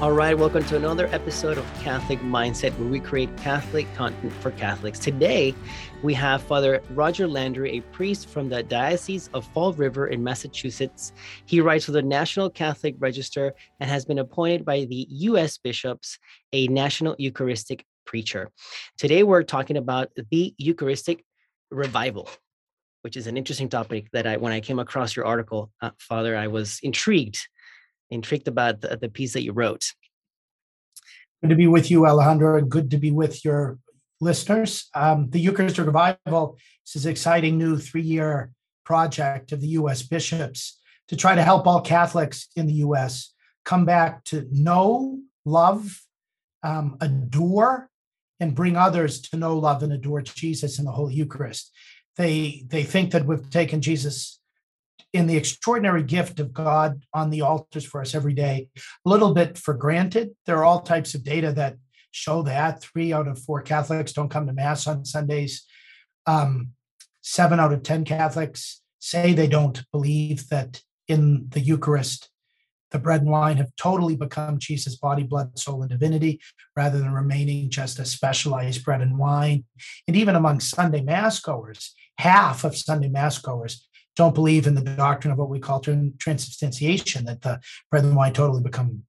All right, welcome to another episode of Catholic Mindset, where we create Catholic content for Catholics. Today, we have Father Roger Landry, a priest from the Diocese of Fall River in Massachusetts. He writes for the National Catholic Register and has been appointed by the U.S. bishops a national Eucharistic preacher. Today, we're talking about the Eucharistic revival, which is an interesting topic that I, when I came across your article, uh, Father, I was intrigued intrigued about the, the piece that you wrote. Good to be with you, Alejandro, and good to be with your listeners. Um, the Eucharistic Revival is an exciting new three year project of the U.S. bishops to try to help all Catholics in the U.S. come back to know, love, um, adore, and bring others to know, love, and adore Jesus in the Holy Eucharist. They they think that we've taken Jesus in the extraordinary gift of God on the altars for us every day, a little bit for granted. There are all types of data that show that. Three out of four Catholics don't come to Mass on Sundays. Um, seven out of 10 Catholics say they don't believe that in the Eucharist, the bread and wine have totally become Jesus' body, blood, soul, and divinity, rather than remaining just a specialized bread and wine. And even among Sunday Mass goers, half of Sunday Mass goers don't believe in the doctrine of what we call transubstantiation, that the bread and wine totally become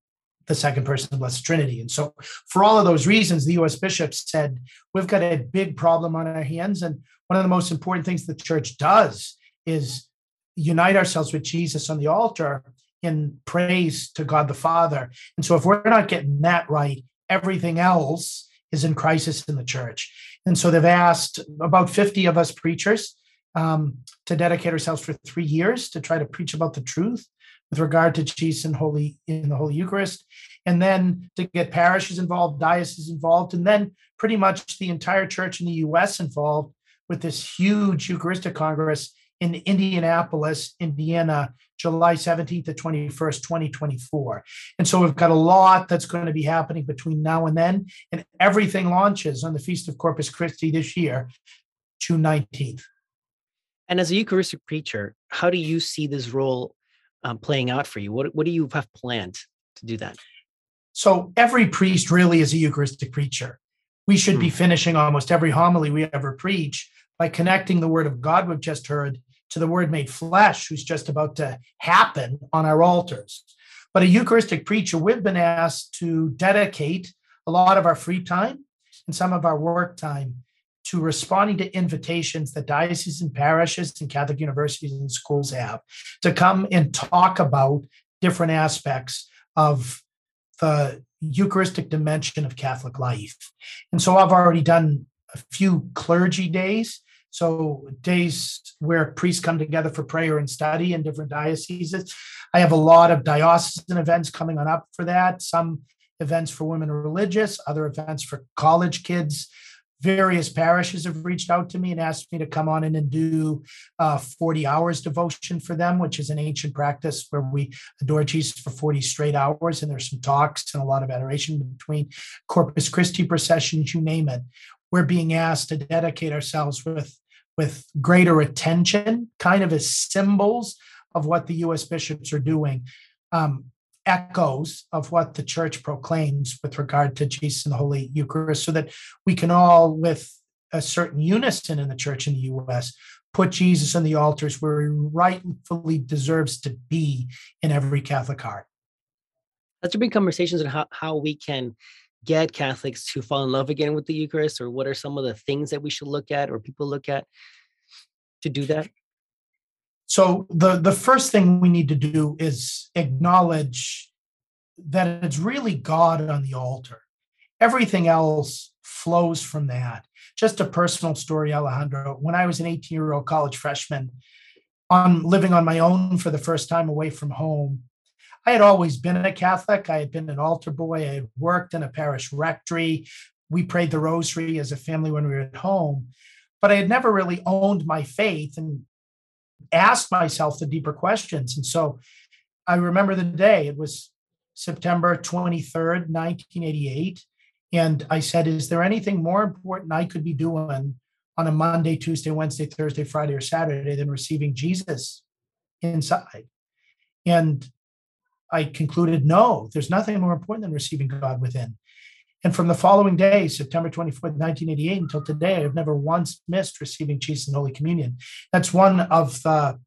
the second person of the Blessed Trinity. And so, for all of those reasons, the US bishops said, we've got a big problem on our hands. And one of the most important things the church does is unite ourselves with Jesus on the altar in praise to God the Father. And so, if we're not getting that right, everything else is in crisis in the church. And so, they've asked about 50 of us preachers um, to dedicate ourselves for three years to try to preach about the truth with regard to Jesus and Holy in the Holy Eucharist, and then to get parishes involved, dioceses involved, and then pretty much the entire church in the U.S. involved with this huge Eucharistic Congress in Indianapolis, Indiana, July 17th to 21st, 2024. And so we've got a lot that's going to be happening between now and then, and everything launches on the Feast of Corpus Christi this year, June 19th. And as a Eucharistic preacher, how do you see this role um, playing out for you? What, what do you have planned to do that? So every priest really is a Eucharistic preacher. We should be hmm. finishing almost every homily we ever preach by connecting the word of God we've just heard to the word made flesh, who's just about to happen on our altars. But a Eucharistic preacher, we've been asked to dedicate a lot of our free time and some of our work time to responding to invitations that dioceses and parishes and Catholic universities and schools have to come and talk about different aspects of the Eucharistic dimension of Catholic life. And so I've already done a few clergy days. So, days where priests come together for prayer and study in different dioceses. I have a lot of diocesan events coming on up for that. Some events for women religious, other events for college kids, various parishes have reached out to me and asked me to come on in and do uh, 40 hours devotion for them, which is an ancient practice where we adore Jesus for 40 straight hours. And there's some talks and a lot of adoration between Corpus Christi processions, you name it. We're being asked to dedicate ourselves with, with greater attention, kind of as symbols of what the US bishops are doing. Um, echoes of what the church proclaims with regard to Jesus and the Holy Eucharist, so that we can all, with a certain unison in the church in the US, put Jesus on the altars where he rightfully deserves to be in every Catholic heart. There been conversations on how, how we can get Catholics to fall in love again with the Eucharist, or what are some of the things that we should look at or people look at to do that? So the the first thing we need to do is acknowledge that it's really God on the altar. Everything else flows from that. Just a personal story, Alejandro. When I was an 18 year old college freshman, on living on my own for the first time away from home, I had always been a Catholic. I had been an altar boy. I had worked in a parish rectory. We prayed the rosary as a family when we were at home, but I had never really owned my faith. And ask myself the deeper questions. And so I remember the day, it was September 23rd, 1988. And I said, Is there anything more important I could be doing on a Monday, Tuesday, Wednesday, Thursday, Friday, or Saturday than receiving Jesus inside? And I concluded, no, there's nothing more important than receiving God within. And from the following day, September 24th, 1988, until today, I've never once missed receiving Jesus in Holy Communion. That's one of the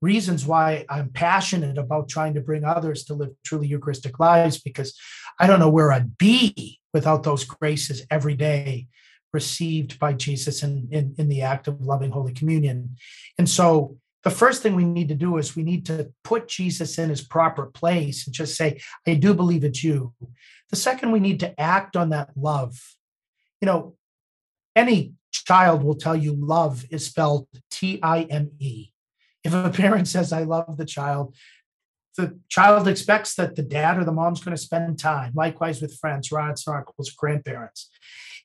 reasons why I'm passionate about trying to bring others to live truly Eucharistic lives, because I don't know where I'd be without those graces every day received by Jesus in, in, in the act of loving Holy Communion. And so the first thing we need to do is we need to put Jesus in his proper place and just say, I do believe it's you. The second, we need to act on that love. You know, any child will tell you love is spelled T I M E. If a parent says, I love the child, the child expects that the dad or the mom's going to spend time. Likewise with friends, aunts, uncles, grandparents.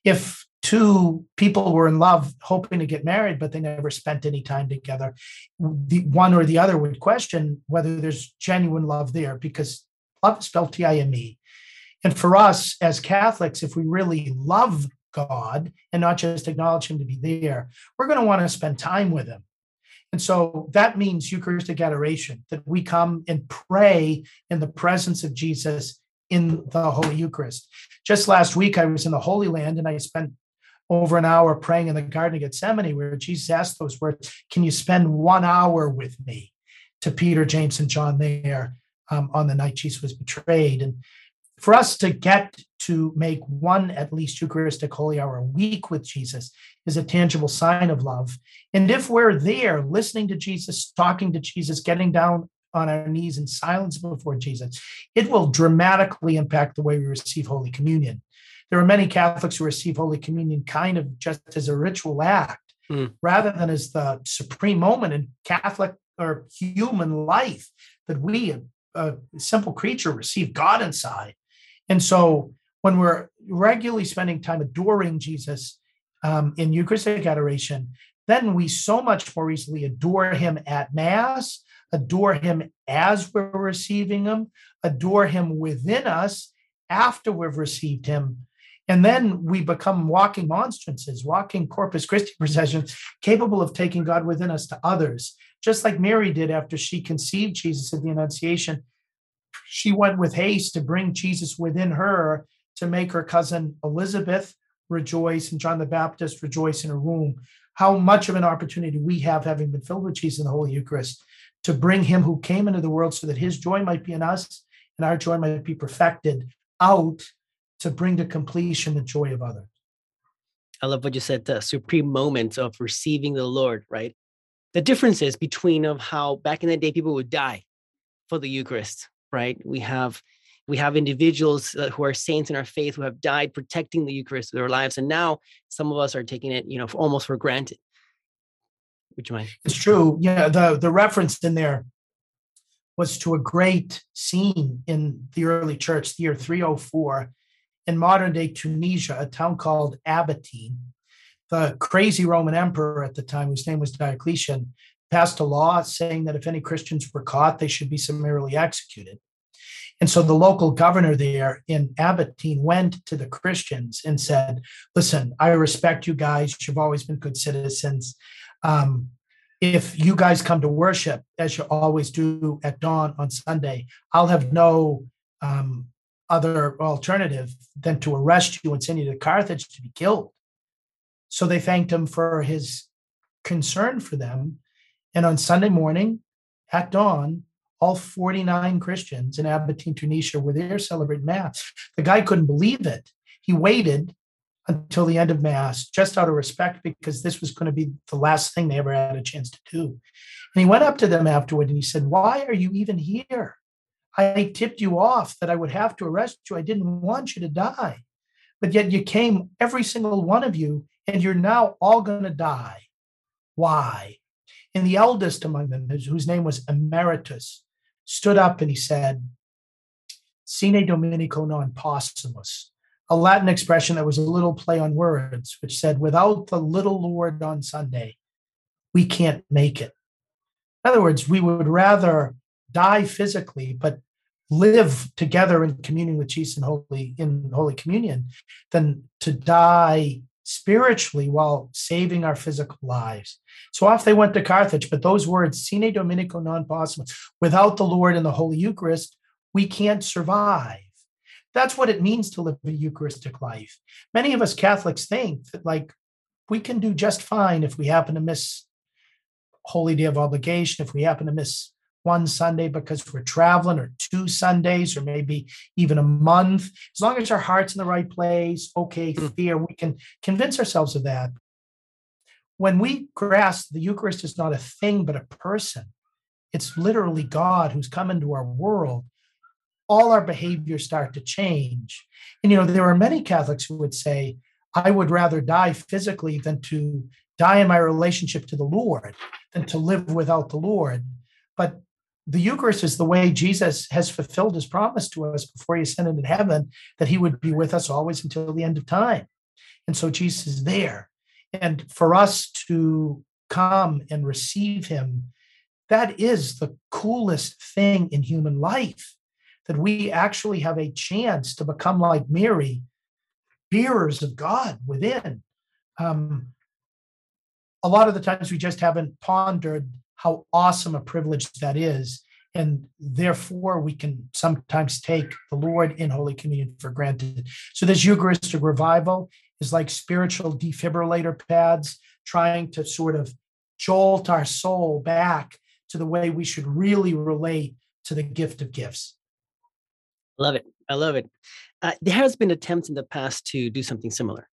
If two people were in love hoping to get married but they never spent any time together. The one or the other would question whether there's genuine love there because love is spelled t-i-m-e and for us as catholics if we really love god and not just acknowledge him to be there we're going to want to spend time with him. And so that means eucharistic adoration that we come and pray in the presence of jesus in the Holy Eucharist. Just last week, I was in the Holy Land and I spent over an hour praying in the Garden of Gethsemane, where Jesus asked those words, Can you spend one hour with me? to Peter, James, and John there um, on the night Jesus was betrayed. And for us to get to make one at least Eucharistic Holy Hour a week with Jesus is a tangible sign of love. And if we're there listening to Jesus, talking to Jesus, getting down on our knees in silence before Jesus, it will dramatically impact the way we receive Holy Communion there are many Catholics who receive Holy Communion kind of just as a ritual act mm. rather than as the supreme moment in Catholic or human life that we, a, a simple creature, receive God inside. And so when we're regularly spending time adoring Jesus um, in Eucharistic adoration, then we so much more easily adore him at Mass, adore him as we're receiving him, adore him within us after we've received him, and then we become walking monstrances, walking Corpus Christi processions, capable of taking God within us to others, just like Mary did after she conceived Jesus at the Annunciation. She went with haste to bring Jesus within her to make her cousin Elizabeth rejoice and John the Baptist rejoice in her womb. How much of an opportunity we have, having been filled with Jesus in the Holy Eucharist, to bring him who came into the world so that his joy might be in us and our joy might be perfected out to bring to completion the joy of others. I love what you said, the supreme moment of receiving the Lord, right? The difference is between of how back in the day people would die for the Eucharist, right? We have we have individuals uh, who are saints in our faith who have died protecting the Eucharist with their lives, and now some of us are taking it, you know, almost for granted. Would you mind? It's true. Yeah, the the reference in there was to a great scene in the early church, the year 304, in modern day Tunisia, a town called Abitina. The crazy Roman emperor at the time, whose name was Diocletian, passed a law saying that if any Christians were caught, they should be summarily executed. And so the local governor there in Abitina went to the Christians and said, Listen, I respect you guys. You've always been good citizens. Um, if you guys come to worship, as you always do at dawn on Sunday, I'll have no um, other alternative than to arrest you and send you to Carthage to be killed. So they thanked him for his concern for them. And on Sunday morning at dawn, all 49 Christians in Abitina, Tunisia were there celebrating Mass. The guy couldn't believe it. He waited until the end of Mass just out of respect because this was going to be the last thing they ever had a chance to do. And he went up to them afterward and he said, Why are you even here? I tipped you off that I would have to arrest you. I didn't want you to die. But yet you came, every single one of you, and you're now all going to die. Why? And the eldest among them, whose name was Emeritus, stood up and he said, Sine Dominico non possumus, a Latin expression that was a little play on words, which said, without the little Lord on Sunday, we can't make it. In other words, we would rather die physically, but live together in communion with Jesus and holy in Holy Communion than to die spiritually while saving our physical lives. So off they went to Carthage, but those words, sine dominico non possumus, without the Lord and the Holy Eucharist, we can't survive. That's what it means to live a Eucharistic life. Many of us Catholics think that, like, we can do just fine if we happen to miss Holy Day of Obligation, if we happen to miss one Sunday because we're traveling, or two Sundays, or maybe even a month. As long as our heart's in the right place, okay, hmm. fear, we can convince ourselves of that. When we grasp the Eucharist is not a thing, but a person, it's literally God who's come into our world, all our behaviors start to change. And, you know, there are many Catholics who would say, I would rather die physically than to die in my relationship to the Lord, than to live without the Lord. But the Eucharist is the way Jesus has fulfilled his promise to us before he ascended to heaven that he would be with us always until the end of time. And so Jesus is there. And for us to come and receive him, that is the coolest thing in human life that we actually have a chance to become like Mary, bearers of God within. Um, a lot of the times we just haven't pondered how awesome a privilege that is. And therefore, we can sometimes take the Lord in Holy Communion for granted. So, this Eucharistic revival is like spiritual defibrillator pads trying to sort of jolt our soul back to the way we should really relate to the gift of gifts. Love it. I love it. Uh, there has been attempts in the past to do something similar.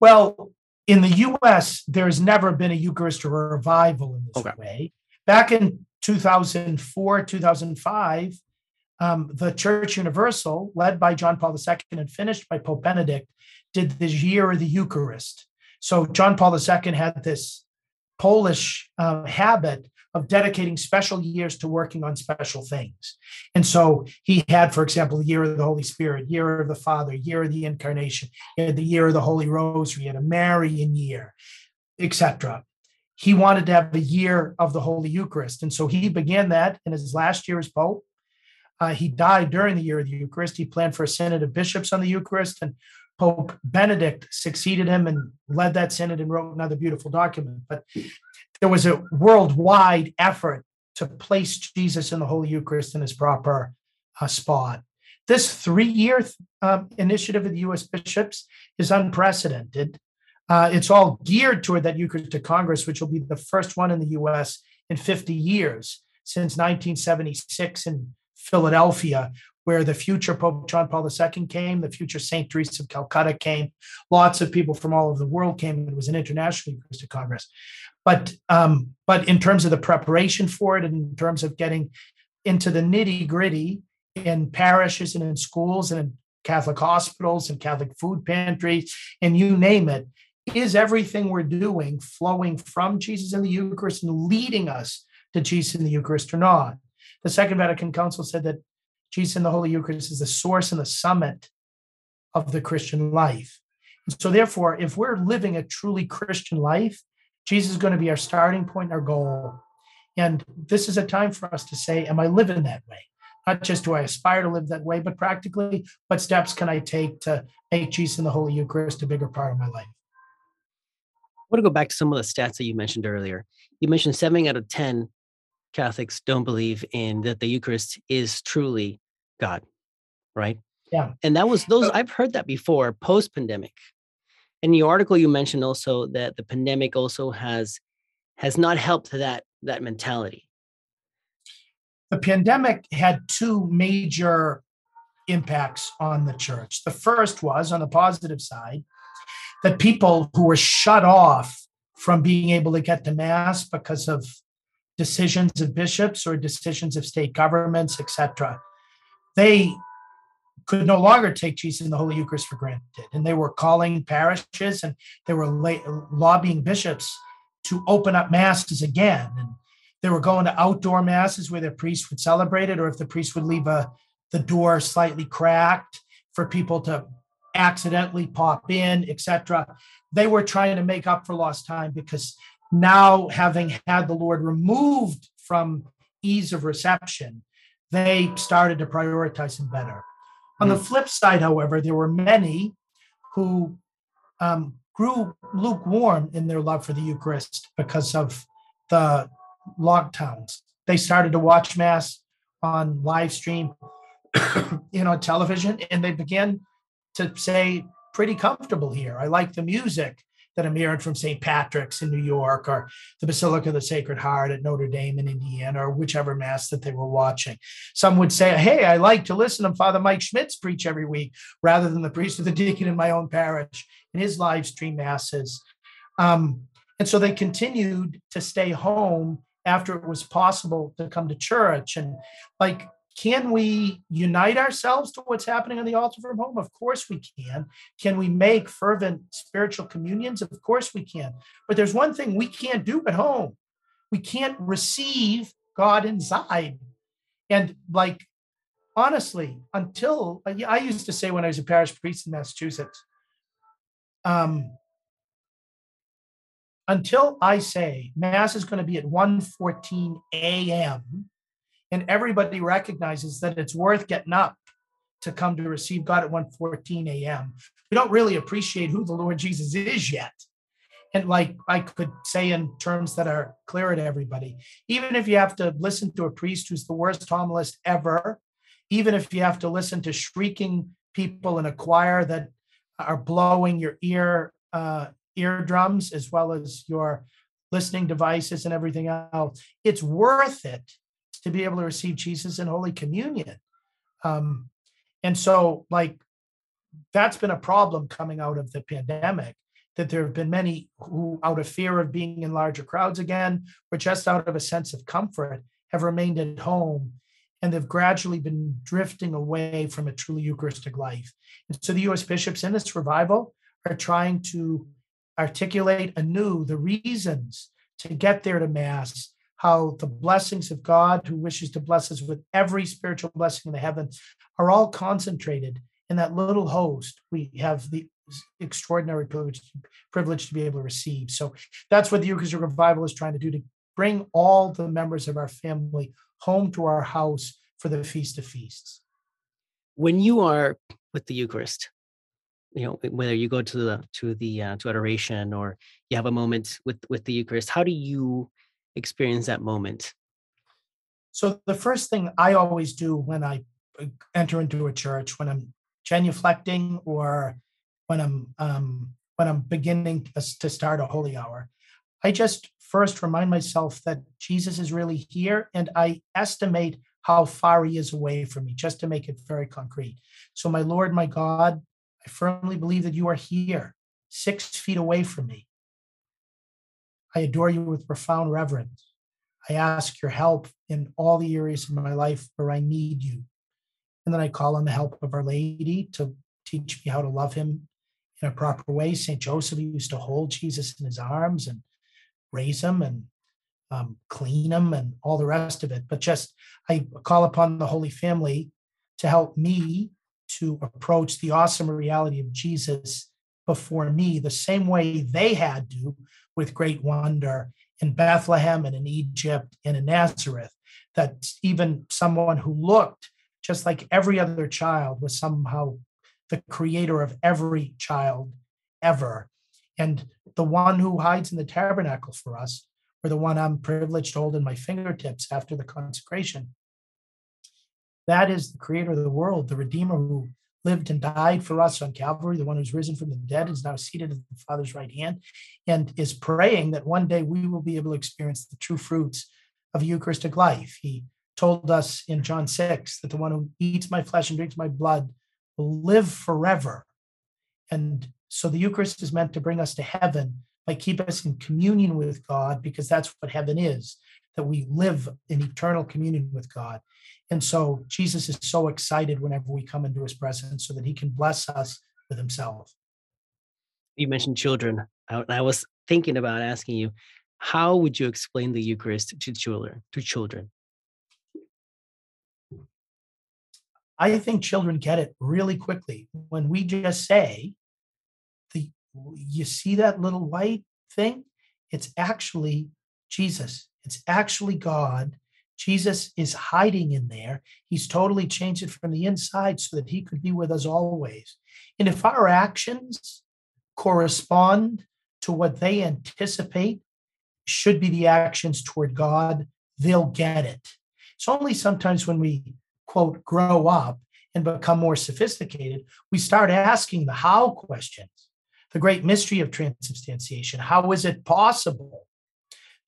Well, in the US, there's never been a Eucharist or a revival in this okay. way. Back in 2004, 2005, um, the Church Universal, led by John Paul II and finished by Pope Benedict, did the year of the Eucharist. So John Paul II had this Polish uh, habit of dedicating special years to working on special things. And so he had, for example, the year of the Holy Spirit, year of the Father, year of the Incarnation, the year of the Holy Rosary, and a Marian year, etc. He wanted to have a year of the Holy Eucharist. And so he began that in his last year as Pope. Uh, he died during the year of the Eucharist. He planned for a synod of bishops on the Eucharist, and Pope Benedict succeeded him and led that synod and wrote another beautiful document. But there was a worldwide effort to place Jesus in the Holy Eucharist in his proper uh, spot. This three year um, initiative of the US bishops is unprecedented. Uh, it's all geared toward that Eucharistic Congress, which will be the first one in the US in 50 years since 1976 in Philadelphia, where the future Pope John Paul II came, the future St. Teresa of Calcutta came, lots of people from all over the world came. It was an international Eucharistic Congress. But um, but in terms of the preparation for it, and in terms of getting into the nitty gritty in parishes and in schools and in Catholic hospitals and Catholic food pantries and you name it, is everything we're doing flowing from Jesus in the Eucharist and leading us to Jesus in the Eucharist or not? The Second Vatican Council said that Jesus in the Holy Eucharist is the source and the summit of the Christian life. So, therefore, if we're living a truly Christian life, Jesus is going to be our starting point, our goal. And this is a time for us to say, Am I living that way? Not just do I aspire to live that way, but practically, what steps can I take to make Jesus and the Holy Eucharist a bigger part of my life? I want to go back to some of the stats that you mentioned earlier. You mentioned seven out of 10 Catholics don't believe in that the Eucharist is truly God, right? Yeah. And that was those, I've heard that before post pandemic. In your article, you mentioned also that the pandemic also has has not helped that that mentality. The pandemic had two major impacts on the church. The first was on the positive side that people who were shut off from being able to get to mass because of decisions of bishops or decisions of state governments, etc. They could no longer take Jesus in the Holy Eucharist for granted. And they were calling parishes and they were lobbying bishops to open up masses again. And they were going to outdoor masses where the priest would celebrate it, or if the priest would leave a, the door slightly cracked for people to accidentally pop in, etc. They were trying to make up for lost time because now having had the Lord removed from ease of reception, they started to prioritize him better. On the hmm. flip side, however, there were many who um, grew lukewarm in their love for the Eucharist because of the lockdowns. They started to watch Mass on live stream, you know, television, and they began to say, pretty comfortable here. I like the music that I'm hearing from St. Patrick's in New York or the Basilica of the Sacred Heart at Notre Dame in Indiana or whichever mass that they were watching. Some would say, Hey, I like to listen to Father Mike Schmitz preach every week rather than the priest or the deacon in my own parish in his live stream masses. Um, and so they continued to stay home after it was possible to come to church. And like can we unite ourselves to what's happening on the altar from home? Of course we can. Can we make fervent spiritual communions? Of course we can. But there's one thing we can't do at home we can't receive God inside. And like, honestly, until I used to say when I was a parish priest in Massachusetts, um, until I say Mass is going to be at 1:14 a.m and everybody recognizes that it's worth getting up to come to receive God at 1:14 a.m. We don't really appreciate who the Lord Jesus is yet. And like I could say in terms that are clear to everybody, even if you have to listen to a priest who's the worst homilist ever, even if you have to listen to shrieking people in a choir that are blowing your ear uh, eardrums as well as your listening devices and everything else, it's worth it to be able to receive Jesus in Holy Communion. Um, and so, like, that's been a problem coming out of the pandemic. That there have been many who, out of fear of being in larger crowds again, or just out of a sense of comfort, have remained at home and they've gradually been drifting away from a truly Eucharistic life. And so the US bishops in this revival are trying to articulate anew the reasons to get there to Mass how the blessings of God, who wishes to bless us with every spiritual blessing in the heavens, are all concentrated in that little host we have the extraordinary privilege, privilege to be able to receive. So that's what the Eucharistic Revival is trying to do to bring all the members of our family home to our house for the Feast of Feasts. When you are with the Eucharist, you know whether you go to the to the uh, to adoration or you have a moment with with the Eucharist, how do you experience that moment? So the first thing I always do when I uh, enter into a church, when I'm genuflecting or when I'm um, when I'm beginning to start a holy hour, I just first remind myself that Jesus is really here, and I estimate how far he is away from me, just to make it very concrete. So, my Lord, my God, I firmly believe that you are here, six feet away from me. I adore you with profound reverence. I ask your help in all the areas of my life where I need you. And then I call on the help of Our Lady to teach me how to love him in a proper way. St. Joseph used to hold Jesus in his arms and raise him and um, clean him and all the rest of it. But just I call upon the Holy Family to help me to approach the awesome reality of Jesus before me the same way they had to with great wonder in Bethlehem and in Egypt and in Nazareth, that even someone who looked just like every other child was somehow the creator of every child ever. And the one who hides in the tabernacle for us, or the one I'm privileged to hold in my fingertips after the consecration, that is the creator of the world, the Redeemer who lived and died for us on Calvary, the one who's risen from the dead, is now seated at the Father's right hand, and is praying that one day we will be able to experience the true fruits of Eucharistic life. He told us in John 6 that the one who eats my flesh and drinks my blood will live forever. And so the Eucharist is meant to bring us to heaven by keep us in communion with God, because that's what heaven is, that we live in eternal communion with God. And so Jesus is so excited whenever we come into his presence so that he can bless us with himself. You mentioned children. I, I was thinking about asking you, how would you explain the Eucharist to children? To children, I think children get it really quickly when we just say, "the You see that little white thing? It's actually Jesus. It's actually God Jesus is hiding in there. He's totally changed it from the inside so that he could be with us always. And if our actions correspond to what they anticipate should be the actions toward God, they'll get it. It's only sometimes when we, quote, grow up and become more sophisticated, we start asking the how questions. The great mystery of transubstantiation. How is it possible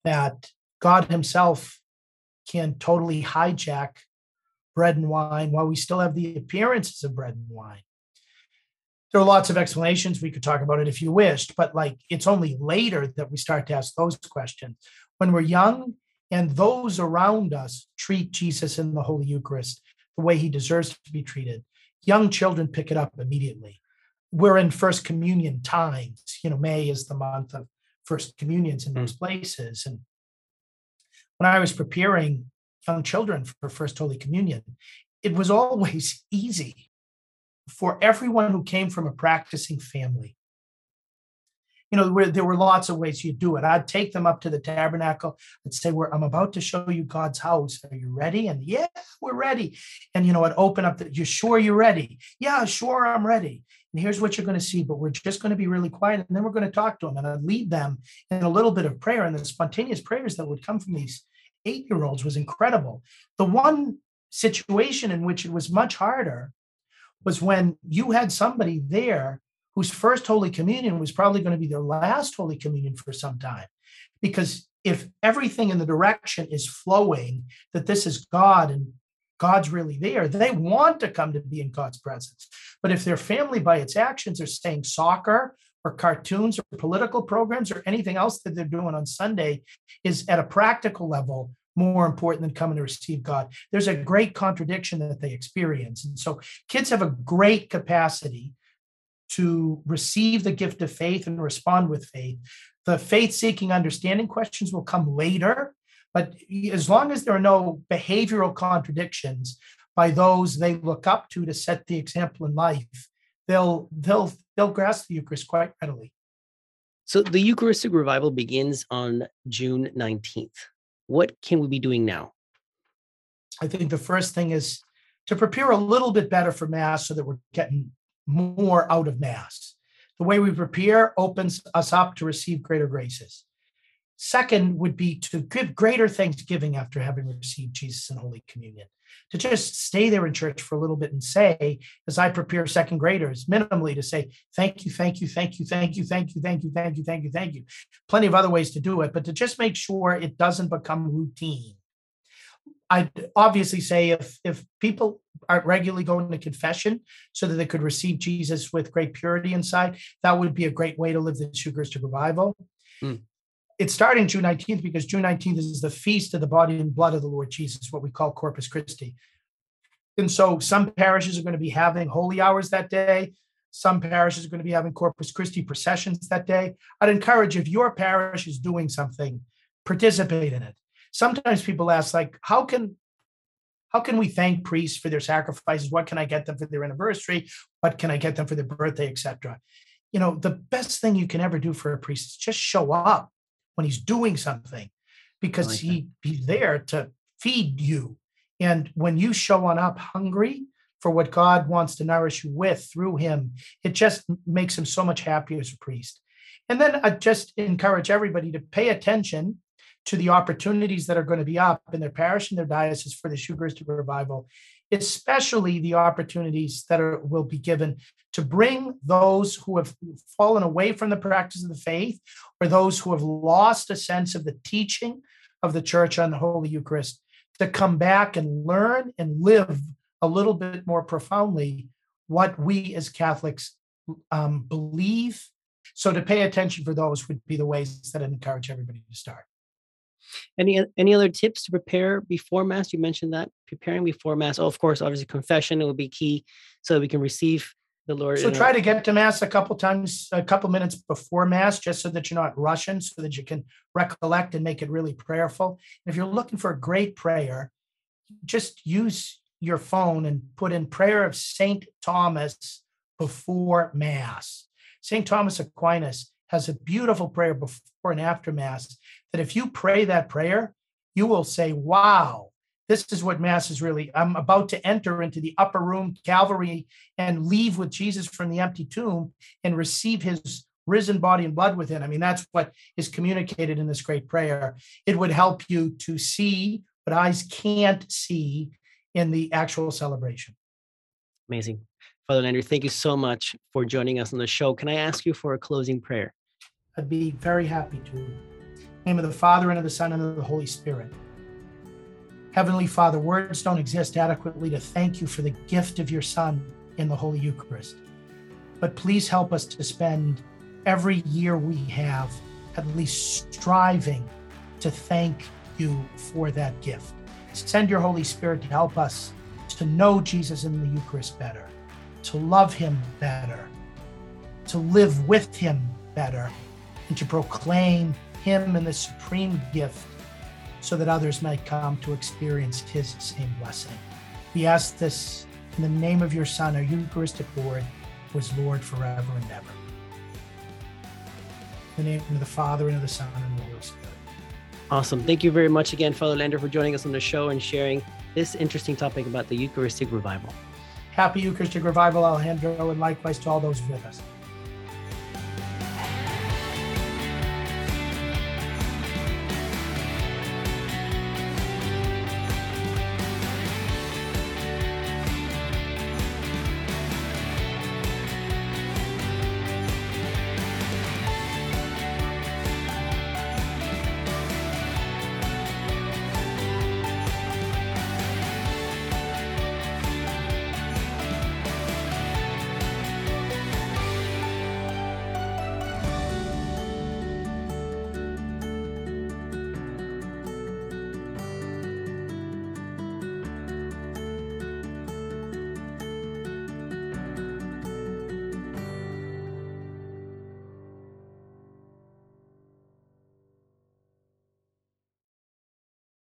that God Himself can totally hijack bread and wine while we still have the appearances of bread and wine? There are lots of explanations. We could talk about it if you wished, but like it's only later that we start to ask those questions. When we're young and those around us treat Jesus in the Holy Eucharist the way he deserves to be treated, young children pick it up immediately. We're in First Communion times. You know, May is the month of First Communions in hmm. those places. And when I was preparing young children for First Holy Communion, it was always easy for everyone who came from a practicing family. You know, there were lots of ways you do it. I'd take them up to the tabernacle and say, "Where I'm about to show you God's house. Are you ready?" And yeah, we're ready. And you know, I'd open up. The, you sure you're ready? Yeah, sure, I'm ready. And here's what you're going to see, but we're just going to be really quiet, and then we're going to talk to them, and I'd lead them in a little bit of prayer, and the spontaneous prayers that would come from these eight-year-olds was incredible. The one situation in which it was much harder was when you had somebody there whose first Holy Communion was probably going to be their last Holy Communion for some time. Because if everything in the direction is flowing that this is God and God's really there, they want to come to be in God's presence. But if their family, by its actions, are saying soccer or cartoons or political programs or anything else that they're doing on Sunday is at a practical level more important than coming to receive God. There's a great contradiction that they experience. And so kids have a great capacity to receive the gift of faith and respond with faith. The faith seeking understanding questions will come later, but as long as there are no behavioral contradictions by those they look up to to set the example in life, they'll they'll they'll grasp the Eucharist quite readily. So the Eucharistic revival begins on June 19th. What can we be doing now? I think the first thing is to prepare a little bit better for Mass so that we're getting more out of Mass. The way we prepare opens us up to receive greater graces. Second would be to give greater thanksgiving after having received Jesus in Holy Communion. To just stay there in church for a little bit and say, as I prepare second graders, minimally to say, thank you, thank you, thank you, thank you, thank you, thank you, thank you, thank you, thank you. Plenty of other ways to do it, but to just make sure it doesn't become routine. I'd obviously say if if people are regularly going to confession so that they could receive Jesus with great purity inside, that would be a great way to live the Eucharistic revival. Mm it's starting June 19th because June 19th is the feast of the body and blood of the Lord Jesus, what we call Corpus Christi. And so some parishes are going to be having holy hours that day. Some parishes are going to be having Corpus Christi processions that day. I'd encourage if your parish is doing something, participate in it. Sometimes people ask, like, how can how can we thank priests for their sacrifices? What can I get them for their anniversary? What can I get them for their birthday, etc.? You know, the best thing you can ever do for a priest is just show up when he's doing something because like he, he's there to feed you. And when you show on up hungry for what God wants to nourish you with through him, it just makes him so much happier as a priest. And then I just encourage everybody to pay attention to the opportunities that are going to be up in their parish and their diocese for the Eucharistic revival especially the opportunities that are, will be given to bring those who have fallen away from the practice of the faith or those who have lost a sense of the teaching of the church on the Holy Eucharist to come back and learn and live a little bit more profoundly what we as Catholics um, believe. So to pay attention for those would be the ways that I encourage everybody to start. Any any other tips to prepare before mass? You mentioned that preparing before mass. Oh, of course, obviously confession it will be key, so that we can receive the Lord. So try a- to get to mass a couple times, a couple minutes before mass, just so that you're not rushing, so that you can recollect and make it really prayerful. if you're looking for a great prayer, just use your phone and put in prayer of Saint Thomas before mass. Saint Thomas Aquinas has a beautiful prayer before and after Mass that if you pray that prayer, you will say, Wow, this is what Mass is really. I'm about to enter into the upper room, Calvary, and leave with Jesus from the empty tomb and receive his risen body and blood within. I mean, that's what is communicated in this great prayer. It would help you to see what eyes can't see in the actual celebration. Amazing. Father Landry, thank you so much for joining us on the show. Can I ask you for a closing prayer? I'd be very happy to. Name of the Father and of the Son and of the Holy Spirit. Heavenly Father, words don't exist adequately to thank you for the gift of your Son in the Holy Eucharist. But please help us to spend every year we have at least striving to thank you for that gift. Send your Holy Spirit to help us to know Jesus in the Eucharist better, to love him better, to live with him better, and to proclaim him in the supreme gift so that others might come to experience his same blessing. We ask this in the name of your Son, our Eucharistic Lord, who is Lord forever and ever. In the name of the Father, and of the Son, and of the Holy Spirit. Awesome. Thank you very much again, Father Landry, for joining us on the show and sharing this interesting topic about the Eucharistic revival. Happy Eucharistic revival, Alejandro, and likewise to all those with us.